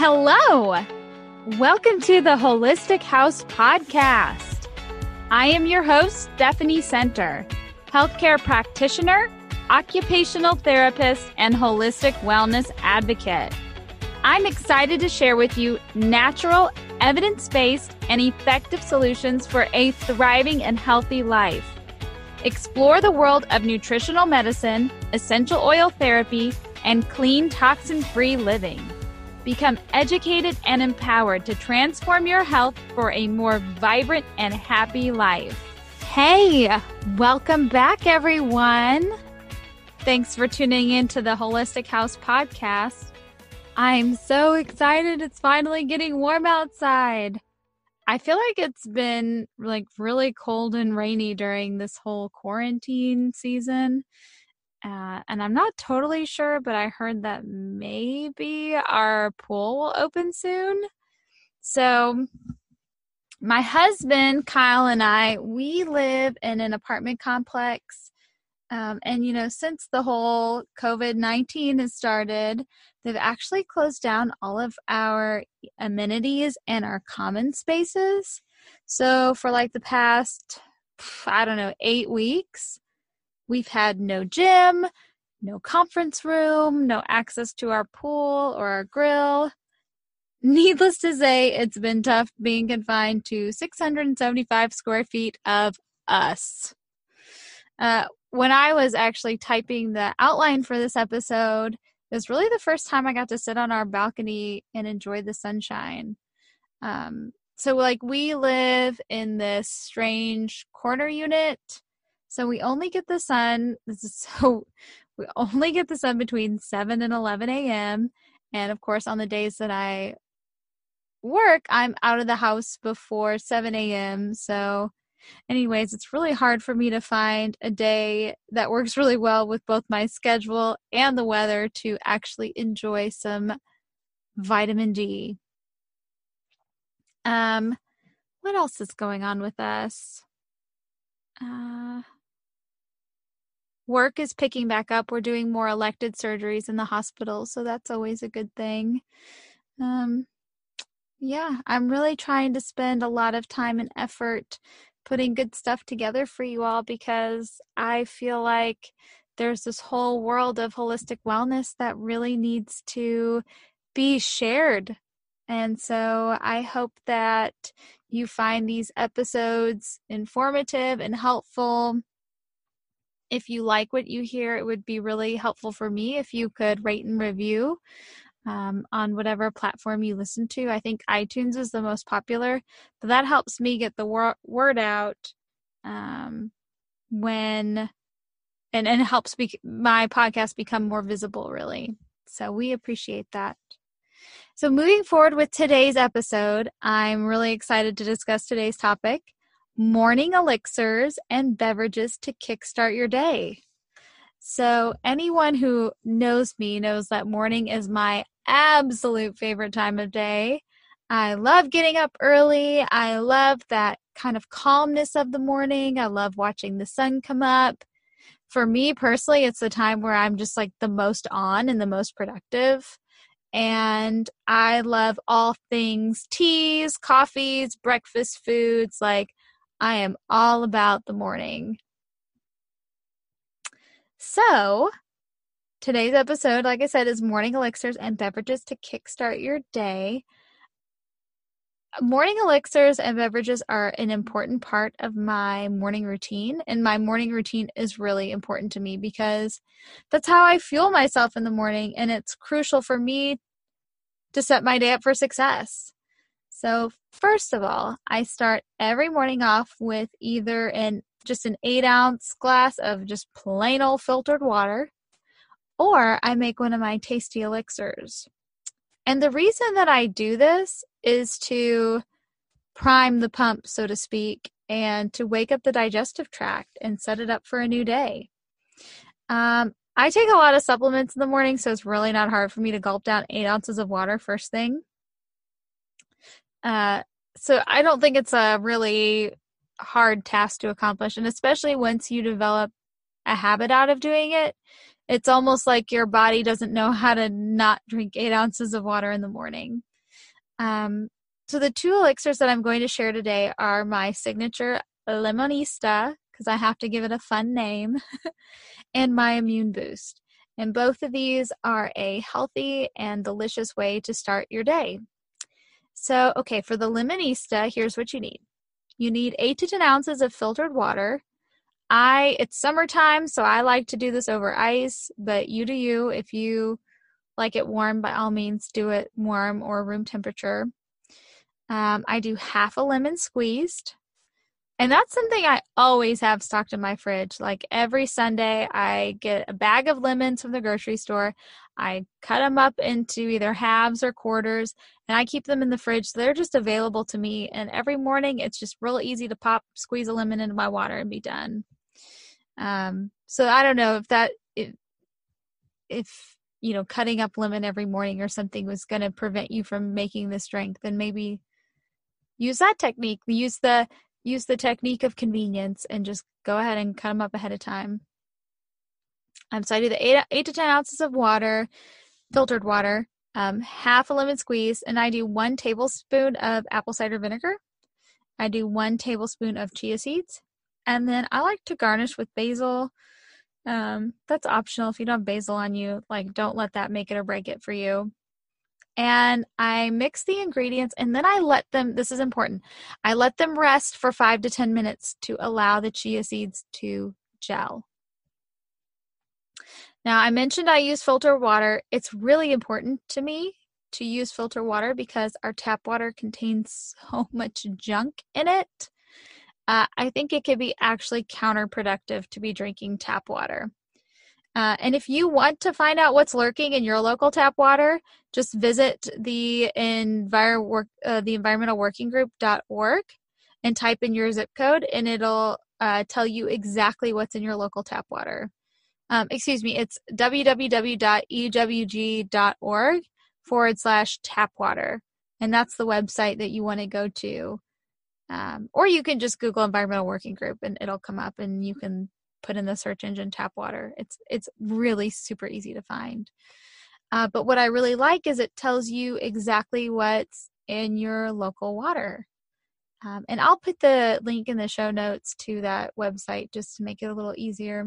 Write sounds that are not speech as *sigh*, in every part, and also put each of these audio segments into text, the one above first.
Hello. Welcome to the Holistic House Podcast. I am your host, Stephanie Center, healthcare practitioner, occupational therapist, and holistic wellness advocate. I'm excited to share with you natural, evidence based, and effective solutions for a thriving and healthy life. Explore the world of nutritional medicine, essential oil therapy, and clean, toxin free living. Become educated and empowered to transform your health for a more vibrant and happy life. Hey, welcome back, everyone. Thanks for tuning in to the Holistic House podcast. I'm so excited. It's finally getting warm outside. I feel like it's been like really cold and rainy during this whole quarantine season. Uh, and I'm not totally sure, but I heard that maybe our pool will open soon. So, my husband, Kyle, and I, we live in an apartment complex. Um, and, you know, since the whole COVID 19 has started, they've actually closed down all of our amenities and our common spaces. So, for like the past, I don't know, eight weeks, We've had no gym, no conference room, no access to our pool or our grill. Needless to say, it's been tough being confined to 675 square feet of us. Uh, when I was actually typing the outline for this episode, it was really the first time I got to sit on our balcony and enjoy the sunshine. Um, so, like, we live in this strange corner unit so we only get the sun. This *laughs* is so we only get the sun between 7 and 11 a.m. And of course, on the days that I work, I'm out of the house before 7 a.m. So, anyways, it's really hard for me to find a day that works really well with both my schedule and the weather to actually enjoy some vitamin D. Um, what else is going on with us? Uh, work is picking back up. We're doing more elected surgeries in the hospital, so that's always a good thing. Um, yeah, I'm really trying to spend a lot of time and effort putting good stuff together for you all because I feel like there's this whole world of holistic wellness that really needs to be shared. And so I hope that you find these episodes informative and helpful if you like what you hear, it would be really helpful for me if you could rate and review um, on whatever platform you listen to. I think iTunes is the most popular, but that helps me get the wor- word out um, when and and helps be- my podcast become more visible. Really, so we appreciate that. So, moving forward with today's episode, I'm really excited to discuss today's topic morning elixirs and beverages to kickstart your day. So, anyone who knows me knows that morning is my absolute favorite time of day. I love getting up early. I love that kind of calmness of the morning. I love watching the sun come up. For me personally, it's the time where I'm just like the most on and the most productive. And I love all things teas, coffees, breakfast foods. Like, I am all about the morning. So, today's episode, like I said, is morning elixirs and beverages to kickstart your day. Morning elixirs and beverages are an important part of my morning routine, and my morning routine is really important to me because that's how I fuel myself in the morning, and it's crucial for me to set my day up for success. So, first of all, I start every morning off with either an just an eight ounce glass of just plain old filtered water, or I make one of my tasty elixirs. And the reason that I do this is to prime the pump, so to speak, and to wake up the digestive tract and set it up for a new day. Um, I take a lot of supplements in the morning, so it's really not hard for me to gulp down eight ounces of water first thing. Uh, so I don't think it's a really hard task to accomplish. And especially once you develop a habit out of doing it, it's almost like your body doesn't know how to not drink eight ounces of water in the morning. Um, so the two elixirs that I'm going to share today are my signature Lemonista, because I have to give it a fun name, *laughs* and my Immune Boost. And both of these are a healthy and delicious way to start your day. So, okay, for the Lemonista, here's what you need. You need 8 to 10 ounces of filtered water. I it's summertime, so I like to do this over ice, but you do you. If you like it warm, by all means do it warm or room temperature. Um, I do half a lemon squeezed. And that's something I always have stocked in my fridge. Like every Sunday, I get a bag of lemons from the grocery store. I cut them up into either halves or quarters, and I keep them in the fridge. They're just available to me. And every morning, it's just real easy to pop, squeeze a lemon into my water, and be done. Um, so I don't know if that if, if you know cutting up lemon every morning or something was going to prevent you from making this drink, then maybe use that technique. Use the use the technique of convenience and just go ahead and cut them up ahead of time. Um, so I do the eight, eight to 10 ounces of water, filtered water, um, half a lemon squeeze, and I do one tablespoon of apple cider vinegar. I do one tablespoon of chia seeds. And then I like to garnish with basil. Um, that's optional. If you don't have basil on you, like don't let that make it or break it for you and I mix the ingredients and then I let them, this is important, I let them rest for five to 10 minutes to allow the chia seeds to gel. Now, I mentioned I use filter water. It's really important to me to use filter water because our tap water contains *laughs* so much junk in it. Uh, I think it could be actually counterproductive to be drinking tap water. Uh, and if you want to find out what's lurking in your local tap water, just visit the envir- work, uh, the environmental working group.org and type in your zip code, and it'll uh, tell you exactly what's in your local tap water. Um, excuse me, it's www.ewg.org forward slash tap water. And that's the website that you want to go to. Um, or you can just Google Environmental Working Group and it'll come up and you can put in the search engine tap water. It's it's really super easy to find. Uh, but what I really like is it tells you exactly what's in your local water. Um, and I'll put the link in the show notes to that website just to make it a little easier.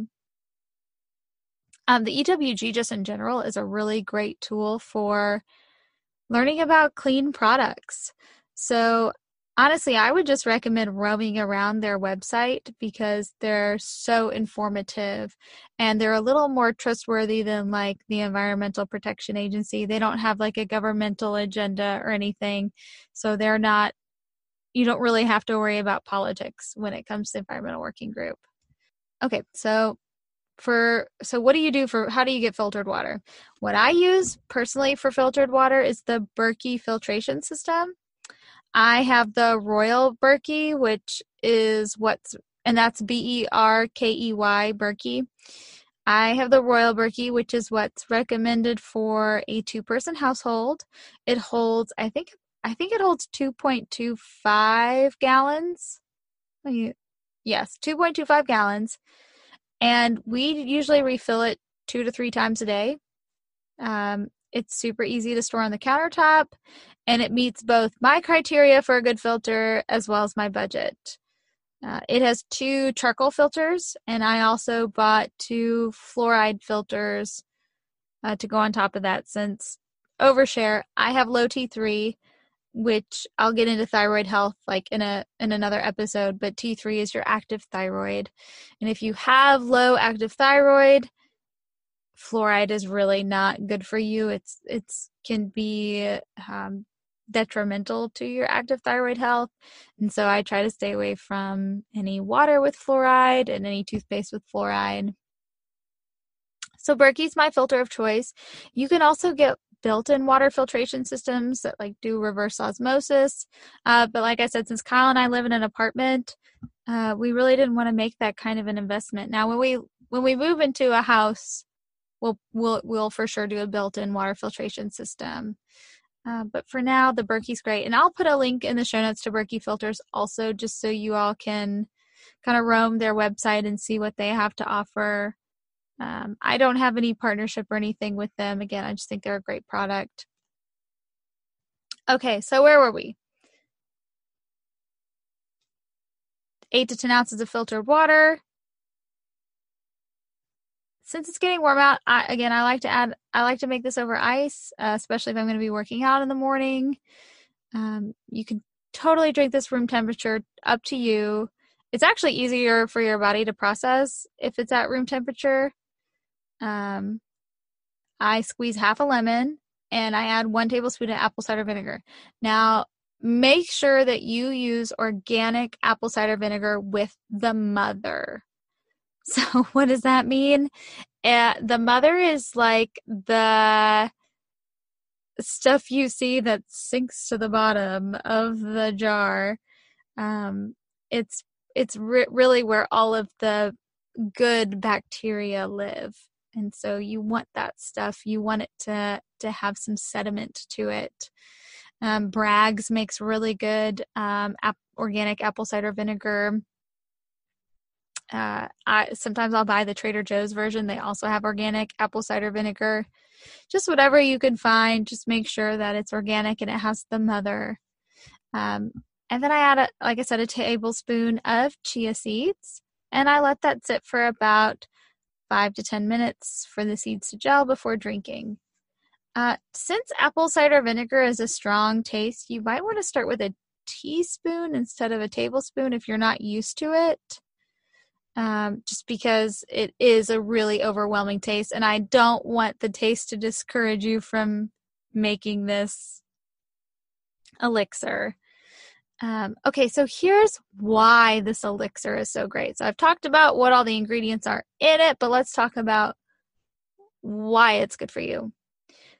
Um, the EWG, just in general, is a really great tool for learning about clean products. So honestly, I would just recommend roaming around their website because they're so informative and they're a little more trustworthy than like the Environmental Protection Agency. They don't have like a governmental agenda or anything. So they're not, you don't really have to worry about politics when it comes to Environmental Working Group. Okay, so for so what do you do for how do you get filtered water what i use personally for filtered water is the berkey filtration system I have the Royal Berkey, which is what's, and that's B E R K E Y Berkey. I have the Royal Berkey, which is what's recommended for a two person household. It holds, I think, I think it holds 2.25 gallons. Yes, 2.25 gallons. And we usually refill it two to three times a day. Um, it's super easy to store on the countertop and it meets both my criteria for a good filter as well as my budget. Uh, it has two charcoal filters, and I also bought two fluoride filters uh, to go on top of that since overshare. I have low T3, which I'll get into thyroid health like in a in another episode, but T3 is your active thyroid. And if you have low active thyroid, fluoride is really not good for you. It's it's can be um, detrimental to your active thyroid health, and so I try to stay away from any water with fluoride and any toothpaste with fluoride. So Berkey's my filter of choice. You can also get built-in water filtration systems that like do reverse osmosis. Uh, but like I said, since Kyle and I live in an apartment, uh, we really didn't want to make that kind of an investment. Now, when we when we move into a house we'll we'll we'll for sure do a built-in water filtration system. Uh, but for now, the Berkey's great, and I'll put a link in the show notes to Berkey filters also, just so you all can kind of roam their website and see what they have to offer. Um, I don't have any partnership or anything with them. Again, I just think they're a great product. Okay, so where were we? Eight to 10 ounces of filtered water. Since it's getting warm out, I, again, I like to add, I like to make this over ice, uh, especially if I'm going to be working out in the morning. Um, you can totally drink this room temperature, up to you. It's actually easier for your body to process if it's at room temperature. Um, I squeeze half a lemon and I add one tablespoon of apple cider vinegar. Now, make sure that you use organic apple cider vinegar with the mother. *laughs* So, what does that mean? Uh, the mother is like the stuff you see that sinks to the bottom of the jar. Um, it's it's re- really where all of the good bacteria live and so you want that stuff you want it to to have some sediment to it um, bragg's makes really good um, ap- organic apple cider vinegar uh, I sometimes I'll buy the Trader Joe's version. They also have organic apple cider vinegar. Just whatever you can find. Just make sure that it's organic and it has the mother. Um, and then I add, a, like I said, a tablespoon of chia seeds, and I let that sit for about five to 10 minutes for the seeds to gel before drinking. Uh, since apple cider vinegar is a strong taste, you might want to start with a teaspoon instead of a tablespoon if you're not used to it. Um, just because it is a really overwhelming taste, and I don't want the taste to discourage you from making this elixir. Um, okay, so here's why this elixir is so great. So I've talked about what all the ingredients are in it, but let's talk about why it's good for you.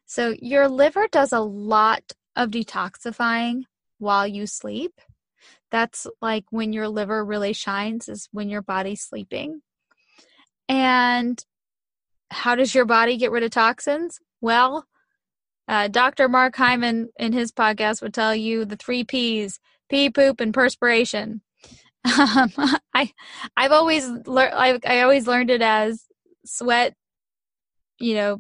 So your liver does a lot of detoxifying while you sleep. That's like when your liver really shines, is when your body's sleeping. And how does your body get rid of toxins? Well, uh, Dr. Mark Hyman in his podcast would tell you the three P's pee, poop, and perspiration. *laughs* Um, I I've always learned I, I always learned it as sweat, you know,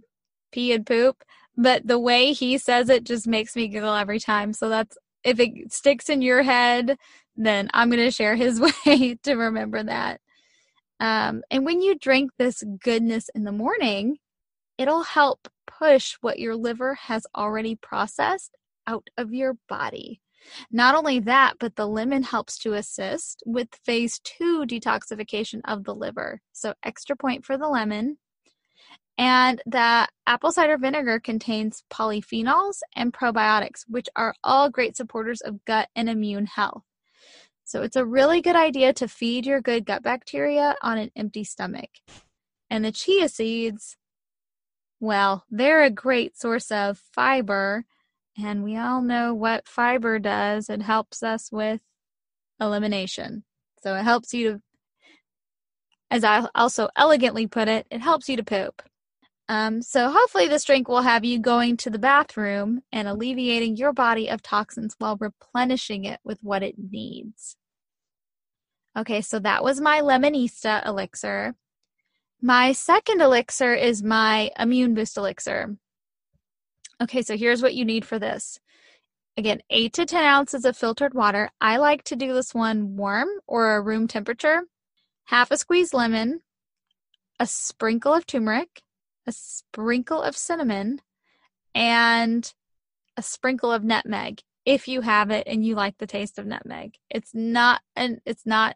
pee and poop. But the way he says it just makes me giggle every time. So that's if it sticks in your head, then I'm going to share his *laughs* way to remember that. Um, and when you drink this goodness in the morning, it'll help push what your liver has already processed out of your body. Not only that, but the lemon helps to assist with phase two detoxification of the liver. So, extra point for the lemon. And the apple cider vinegar contains polyphenols and probiotics, which are all great supporters of gut and immune health. So, it's a really good idea to feed your good gut bacteria on an empty stomach. And the chia seeds, well, they're a great source of fiber and we all know what fiber does. It helps us with elimination. So it helps you to, as I also elegantly put it, it helps you to poop. Um, so hopefully this drink will have you going to the bathroom and alleviating your body of toxins while replenishing it with what it needs. Okay, so that was my Lemonista elixir. My second elixir is my Immune Boost elixir. Okay, so here's what you need for this. Again, 8 to 10 ounces of filtered water. I like to do this one warm or a room temperature. Half a squeezed lemon, a sprinkle of turmeric, a sprinkle of cinnamon, and a sprinkle of nutmeg if you have it and you like the taste of nutmeg. It's not and it's not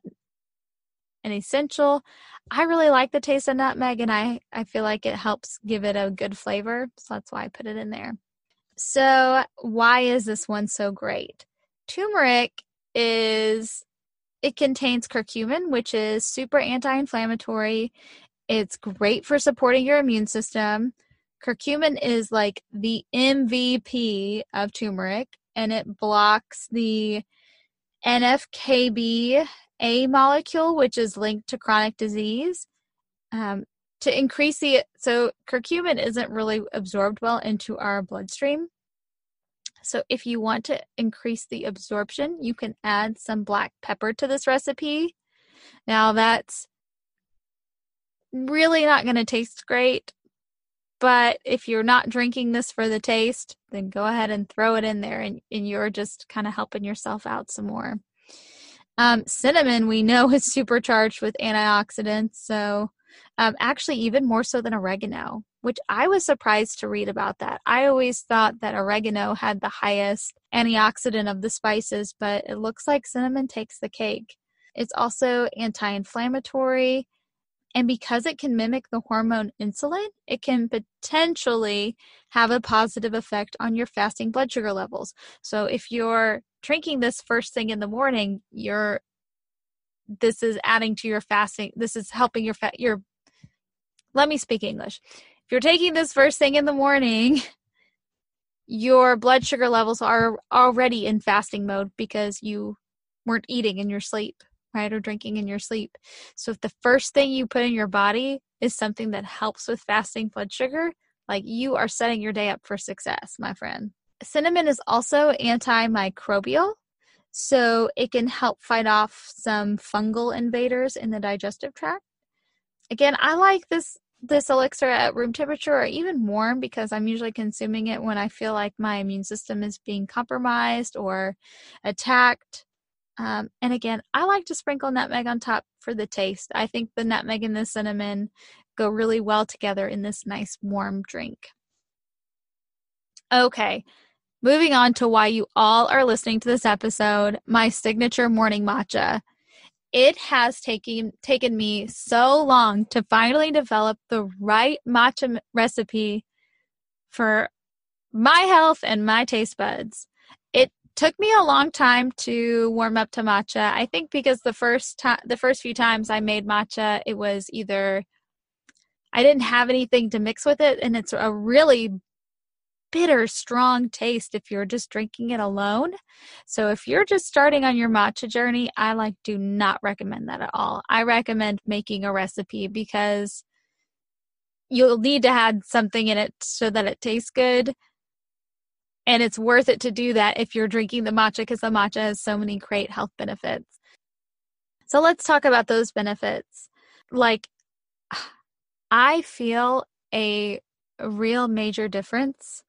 an essential. I really like the taste of nutmeg and I, I feel like it helps give it a good flavor. So that's why I put it in there. So, why is this one so great? Turmeric is, it contains curcumin, which is super anti inflammatory. It's great for supporting your immune system. Curcumin is like the MVP of turmeric and it blocks the NFKB a molecule, which is linked to chronic disease. Um, to increase the so curcumin isn't really absorbed well into our bloodstream. So if you want to increase the absorption, you can add some black pepper to this recipe. Now that's really not going to taste great, But if you're not drinking this for the taste, then go ahead and throw it in there and, and you're just kind of helping yourself out some more. Um, cinnamon, we know, *laughs* is supercharged with antioxidants. So, um, actually, even more so than oregano, which I was surprised to read about that. I always thought that oregano had the highest antioxidant of the spices, but it looks like cinnamon takes the cake. It's also anti inflammatory. And because it can mimic the hormone insulin, it can potentially have a positive effect on your fasting blood sugar levels. So if you're drinking this first thing in the morning, you're this is adding to your fasting. This is helping your fat your let me speak English. If you're taking this first thing in the morning, your blood sugar levels are already in fasting mode because you weren't eating in your sleep right? Or drinking in your sleep. So if the first thing you put in your body is something that helps with fasting blood sugar, like you are setting your day up for success, my friend. Cinnamon is also antimicrobial, so it can help fight off some fungal invaders in the digestive tract. Again, I like this this elixir at room temperature or even warm because I'm usually consuming it when I feel like my immune system is being compromised or attacked. Um, and again, I like to sprinkle nutmeg on top for the taste. I think the nutmeg and the cinnamon go really well together in this nice warm drink. Okay, moving on to why you all are listening to this episode my signature morning matcha. It has taken taken me so long to finally develop the right matcha recipe for my health and my taste buds took me a long time to warm up to matcha. I think because the first time, the first few times I made matcha, it was either I didn't have anything to mix with it, and it's a really bitter, strong taste if you're just drinking it alone. So if you're just starting on your matcha journey, I like do not recommend that at all. I recommend making a recipe because you'll need to add something in it so that it tastes good and it's worth it to do that if you're drinking the matcha because the matcha has so many great health benefits. So let's talk about those benefits. Like, *sighs* I feel a real major difference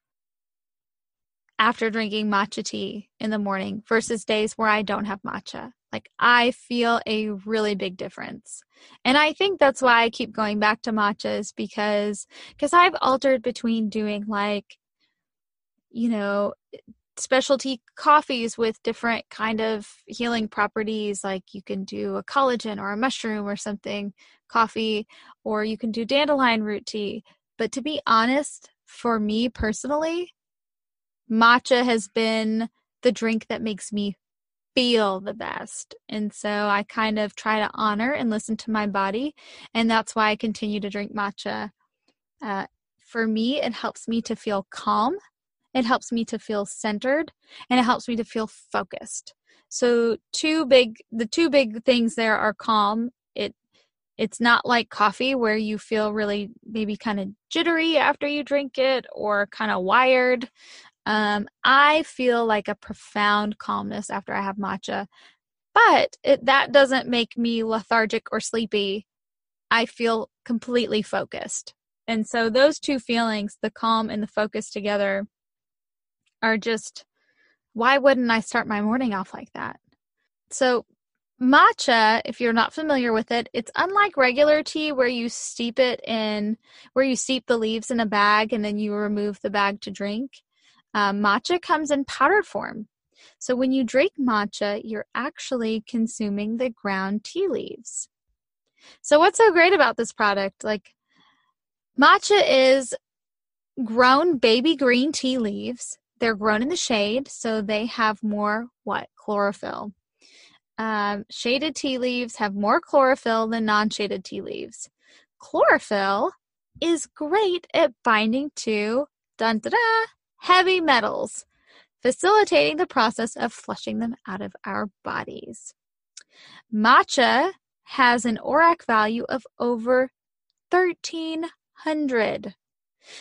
after drinking matcha tea in the morning versus days where I don't have matcha. Like I feel a really big difference. And I think that's why I keep going back to matchas because because I've altered between doing like you know specialty coffees with different kind of healing properties like you can do a collagen or a mushroom or something coffee or you can do dandelion root tea. But to be honest for me personally matcha has been the drink that makes me feel the best. And so i kind of try to honor and listen to my body and that's why i continue to drink matcha. Uh, for me it helps me to feel calm it helps me to feel centered and it helps me to feel focused. So two big the two big things there are calm. It it's not like coffee where you feel really maybe kind of jittery after you drink it or kind of wired. Um, I feel like a profound calmness after I have matcha, but it, that doesn't make me lethargic or sleepy. I feel completely focused. And so those two feelings, the calm and the focus together, are just why wouldn't I start my morning off like that? So, matcha, if you're not familiar with it, it's unlike regular tea where you steep it in, where you steep the leaves in a bag and then you remove the bag to drink. Um, matcha comes in powdered form. So, when you drink matcha, you're actually consuming the ground tea leaves. So, what's so great about this product? Like, matcha is grown baby green tea leaves they're grown in the shade, so they have more what chlorophyll. Um, shaded tea leaves have more chlorophyll than non-shaded tea leaves. Chlorophyll is great at binding to dun da da heavy metals, facilitating the process of flushing them out of our bodies. Matcha has an ORAC value of over 1300.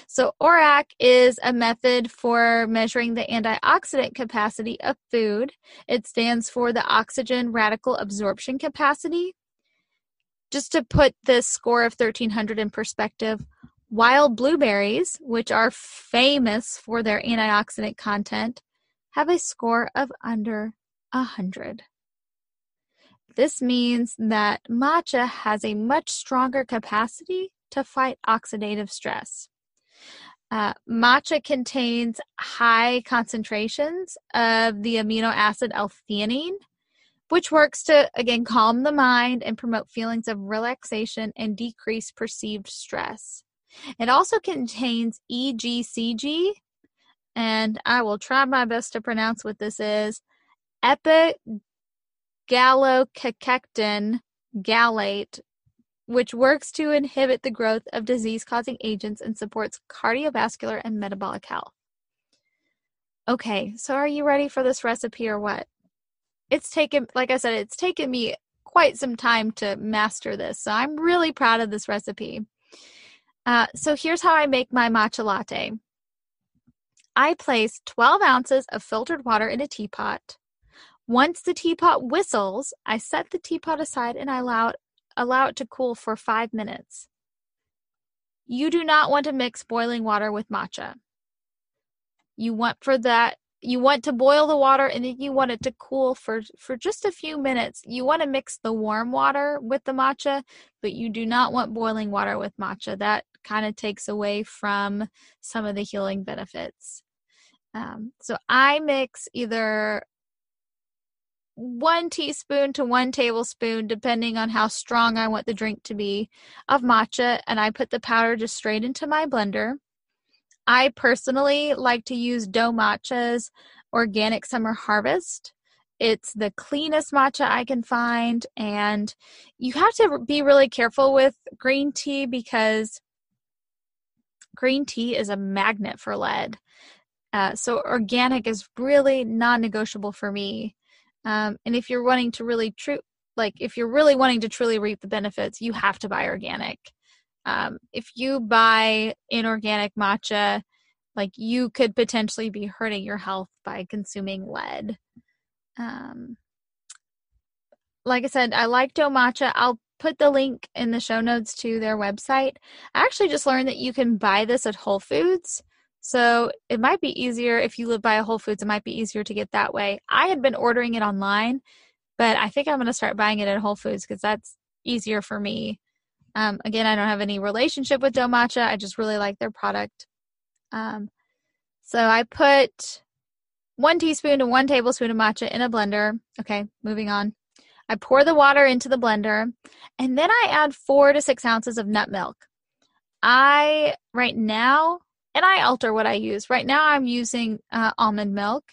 So, ORAC is a method for measuring the antioxidant capacity of food. It stands for the oxygen radical absorption capacity. Just to put this score of 1300 in perspective, Wild blueberries, which are famous for their antioxidant content, have a score of under 100. This means that matcha has a much stronger capacity to fight oxidative stress. Uh, matcha contains high concentrations of the amino acid L-theanine, which works to, again, calm the mind and promote feelings of relaxation and decrease perceived stress. It also contains EGCG, and I will try my best to pronounce what this is epigallocatechin gallate, which works to inhibit the growth of disease causing agents and supports cardiovascular and metabolic health. Okay, so are you ready for this recipe or what? It's taken, like I said, it's taken me quite some time to master this, so I'm really proud of this recipe. Uh, so here's how I make my matcha latte. I place 12 ounces of filtered water in a teapot. Once the teapot whistles, I set the teapot aside and I allow it, allow it to cool for five minutes. You do not want to mix boiling water with matcha. You want for that you want to boil the water and then you want it to cool for for just a few minutes. You want to mix the warm water with the matcha, but you do not want boiling water with matcha. That kind of takes away from some of the healing benefits. Um, so I mix either one teaspoon to one tablespoon, depending on how strong I want the drink to be, of matcha, and I put the powder just straight into my blender. I personally like to use DoMatcha's Organic Summer Harvest. It's the cleanest matcha I can find, and you have to be really careful with green tea because green tea is a magnet for lead. Uh, so organic is really non-negotiable for me. Um, and if you're wanting to really true, like if you're really wanting to truly reap the benefits, you have to buy organic. Um, if you buy inorganic matcha, like you could potentially be hurting your health by consuming lead. Um, like I said, I like DoMatcha. I'll put the link in the show notes to their website. I actually just learned that you can buy this at Whole Foods. So it might be easier if you live by a Whole Foods, it might be easier to get that way. I had been ordering it online, but I think I'm going to start buying it at Whole Foods because that's easier for me. Um, again, I don't have any relationship with DoMatcha. I just really like their product. Um, so I put one teaspoon to one tablespoon of matcha in a blender. Okay, moving on. I pour the water into the blender and then I add four to six ounces of nut milk. I, right now, and I alter what I use. Right now, I'm using uh, almond milk.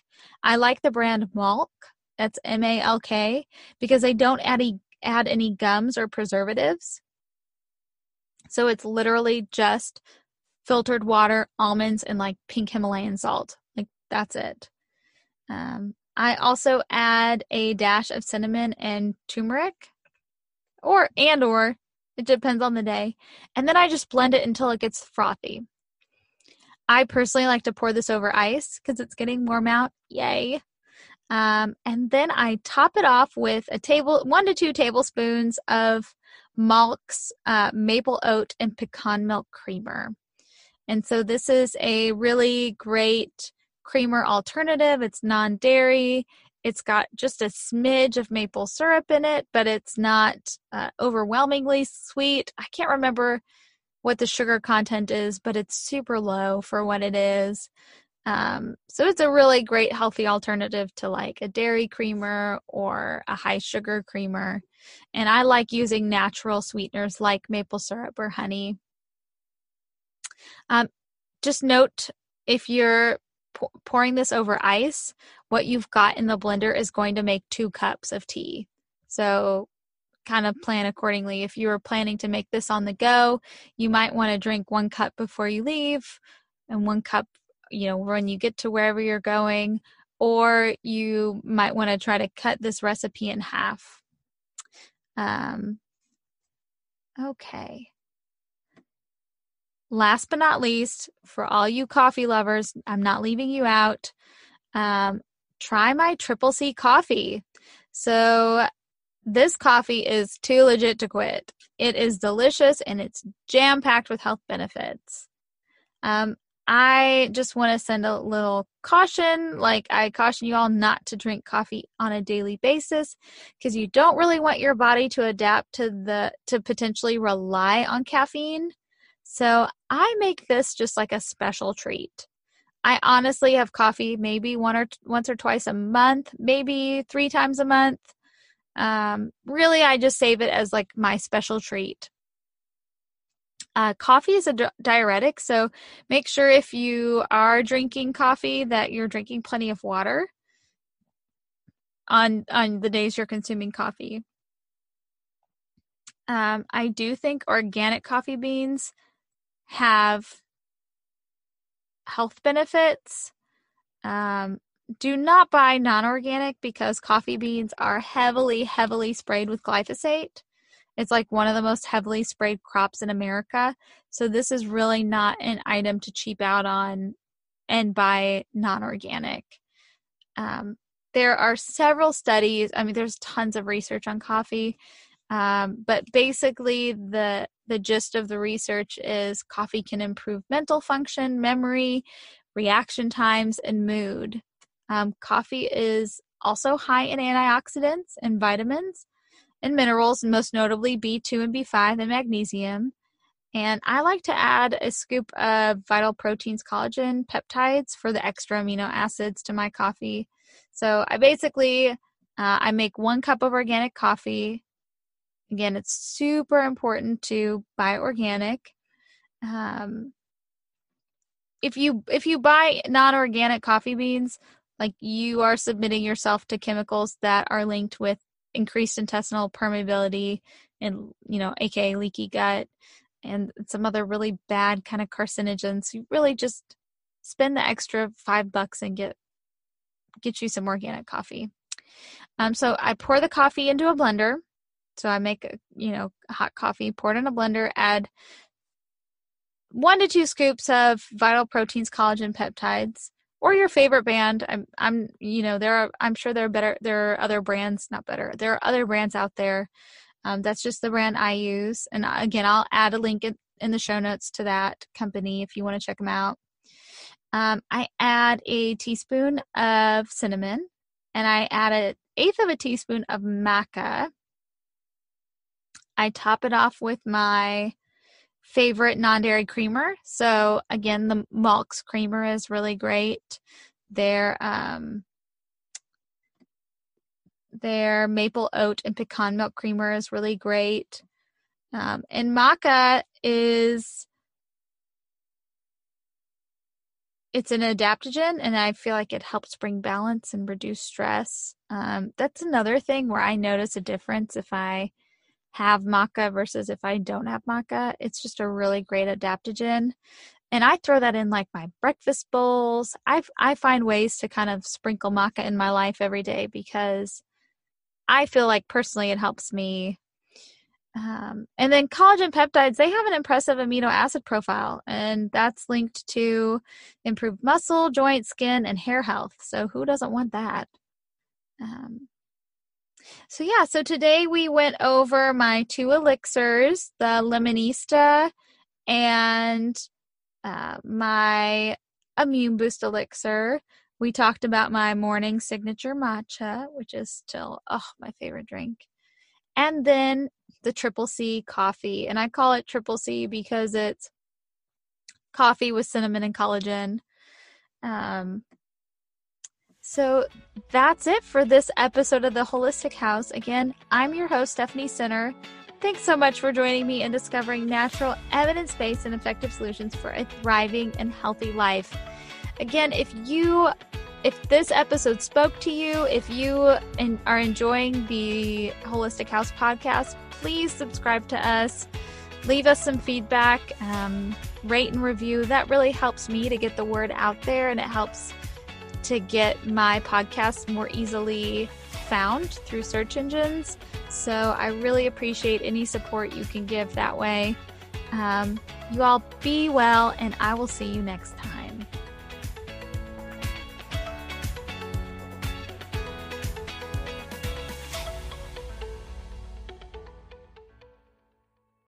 I like the brand Malk. That's M A L K because they don't add, e- add any gums or preservatives. So it's literally just filtered water, almonds, and like pink Himalayan salt. Like that's it. Um, I also add a dash of cinnamon and turmeric, or and or it depends on the day, and then I just blend it until it gets frothy. I personally like to pour this over ice because it's getting warm out. Yay! Um, and then I top it off with a table, one to two tablespoons of Malk's uh, maple oat and pecan milk creamer. And so this is a really great creamer alternative. It's non dairy. It's got just a smidge of maple syrup in it, but it's not uh, overwhelmingly sweet. I can't remember what the sugar content is, but it's super low for what it is. Um, so it's a really great healthy alternative to like a dairy creamer or a high sugar creamer. And I like using natural sweeteners like maple syrup or honey. Um, just note if you're pouring this over ice, what you've got in the blender is going to make two cups of tea. So kind of plan accordingly. If you were planning to make this on the go, you might want to drink one cup before you leave and one cup, you know, when you get to wherever you're going, or you might want to try to cut this recipe in half. Um, okay. Last but not least, for all you coffee lovers, I'm not leaving you out. Um, try my triple C coffee. So, this coffee is too legit to quit. It is delicious and it's jam packed with health benefits. Um, I just want to send a little caution. Like, I caution you all not to drink coffee on a daily basis because you don't really want your body to adapt to the, to potentially rely on caffeine. So, I make this just like a special treat. I honestly have coffee maybe one or once or twice a month, maybe three times a month. Um, really, I just save it as like my special treat. Uh, coffee is a di- diuretic, so make sure if you are drinking coffee that you're drinking plenty of water on on the days you're consuming coffee. Um, I do think organic coffee beans have health benefits. Um, do not buy non organic because coffee beans are heavily, heavily sprayed with glyphosate. It's like one of the most heavily sprayed crops in America. So, this is really not an item to cheap out on and buy non organic. Um, there are several studies, I mean, there's tons of research on coffee. Um, but basically, the the gist of the research is coffee can improve mental function, memory, reaction times, and mood. Um, coffee is also high in antioxidants and vitamins and minerals, most notably B2 and B5 and magnesium. And I like to add a scoop of Vital Proteins collagen peptides for the extra amino acids to my coffee. So I basically uh, I make one cup of organic coffee. Again, it's super important to buy organic. Um, if you if you buy non-organic coffee beans, like you are submitting yourself to chemicals that are linked with increased intestinal permeability and you know aka leaky gut and some other really bad kind of carcinogens. You really just spend the extra five bucks and get get you some organic coffee. Um, so i pour the coffee into a blender. So i make a you know hot coffee pour it in a blender add one to two scoops of vital proteins collagen peptides or your favorite band. I'm I'm you know there are I'm sure there are better there are other brands not better there are other brands out there. Um, that's just the brand I use, and again I'll add a link in, in the show notes to that company if you want to check them out. Um, I add a teaspoon of cinnamon, and I add an eighth of a teaspoon of maca. I top it off with my favorite non-dairy creamer. So again, the Malk's creamer is really great. Their um, their maple oat and pecan milk creamer is really great. Um, and maca is it's an adaptogen and i feel like it helps bring balance and reduce stress um, that's another thing where i notice a difference if i have maca versus if I don't have maca. It's just a really great adaptogen. And I throw that in like my breakfast bowls. I I find ways to kind of sprinkle maca in my life every day because I feel like personally it helps me. Um, and then collagen peptides, they have an impressive amino acid profile, and that's linked to improved muscle, joint, skin, and hair health. So who doesn't want that? Um, so yeah, so today we went over my two elixirs, the Lemonista and uh, my Immune Boost elixir. We talked about my morning signature matcha, which is still oh my favorite drink, and then the Triple C coffee, and I call it Triple C because it's coffee with cinnamon and collagen. Um, so that's it for this episode of the Holistic House. Again, I'm your host, Stephanie Center. Thanks so much for joining me in discovering natural, evidence based, and effective solutions for a thriving and healthy life. Again, if you if this episode spoke to you, if you are enjoying the Holistic House podcast, please subscribe to us. Leave us some feedback, um, rate and review. That really helps me to get the word out there and it helps to get my podcast more easily found through search engines. So I really appreciate any support you can give that way. Um, you all be well, and I will see you next time.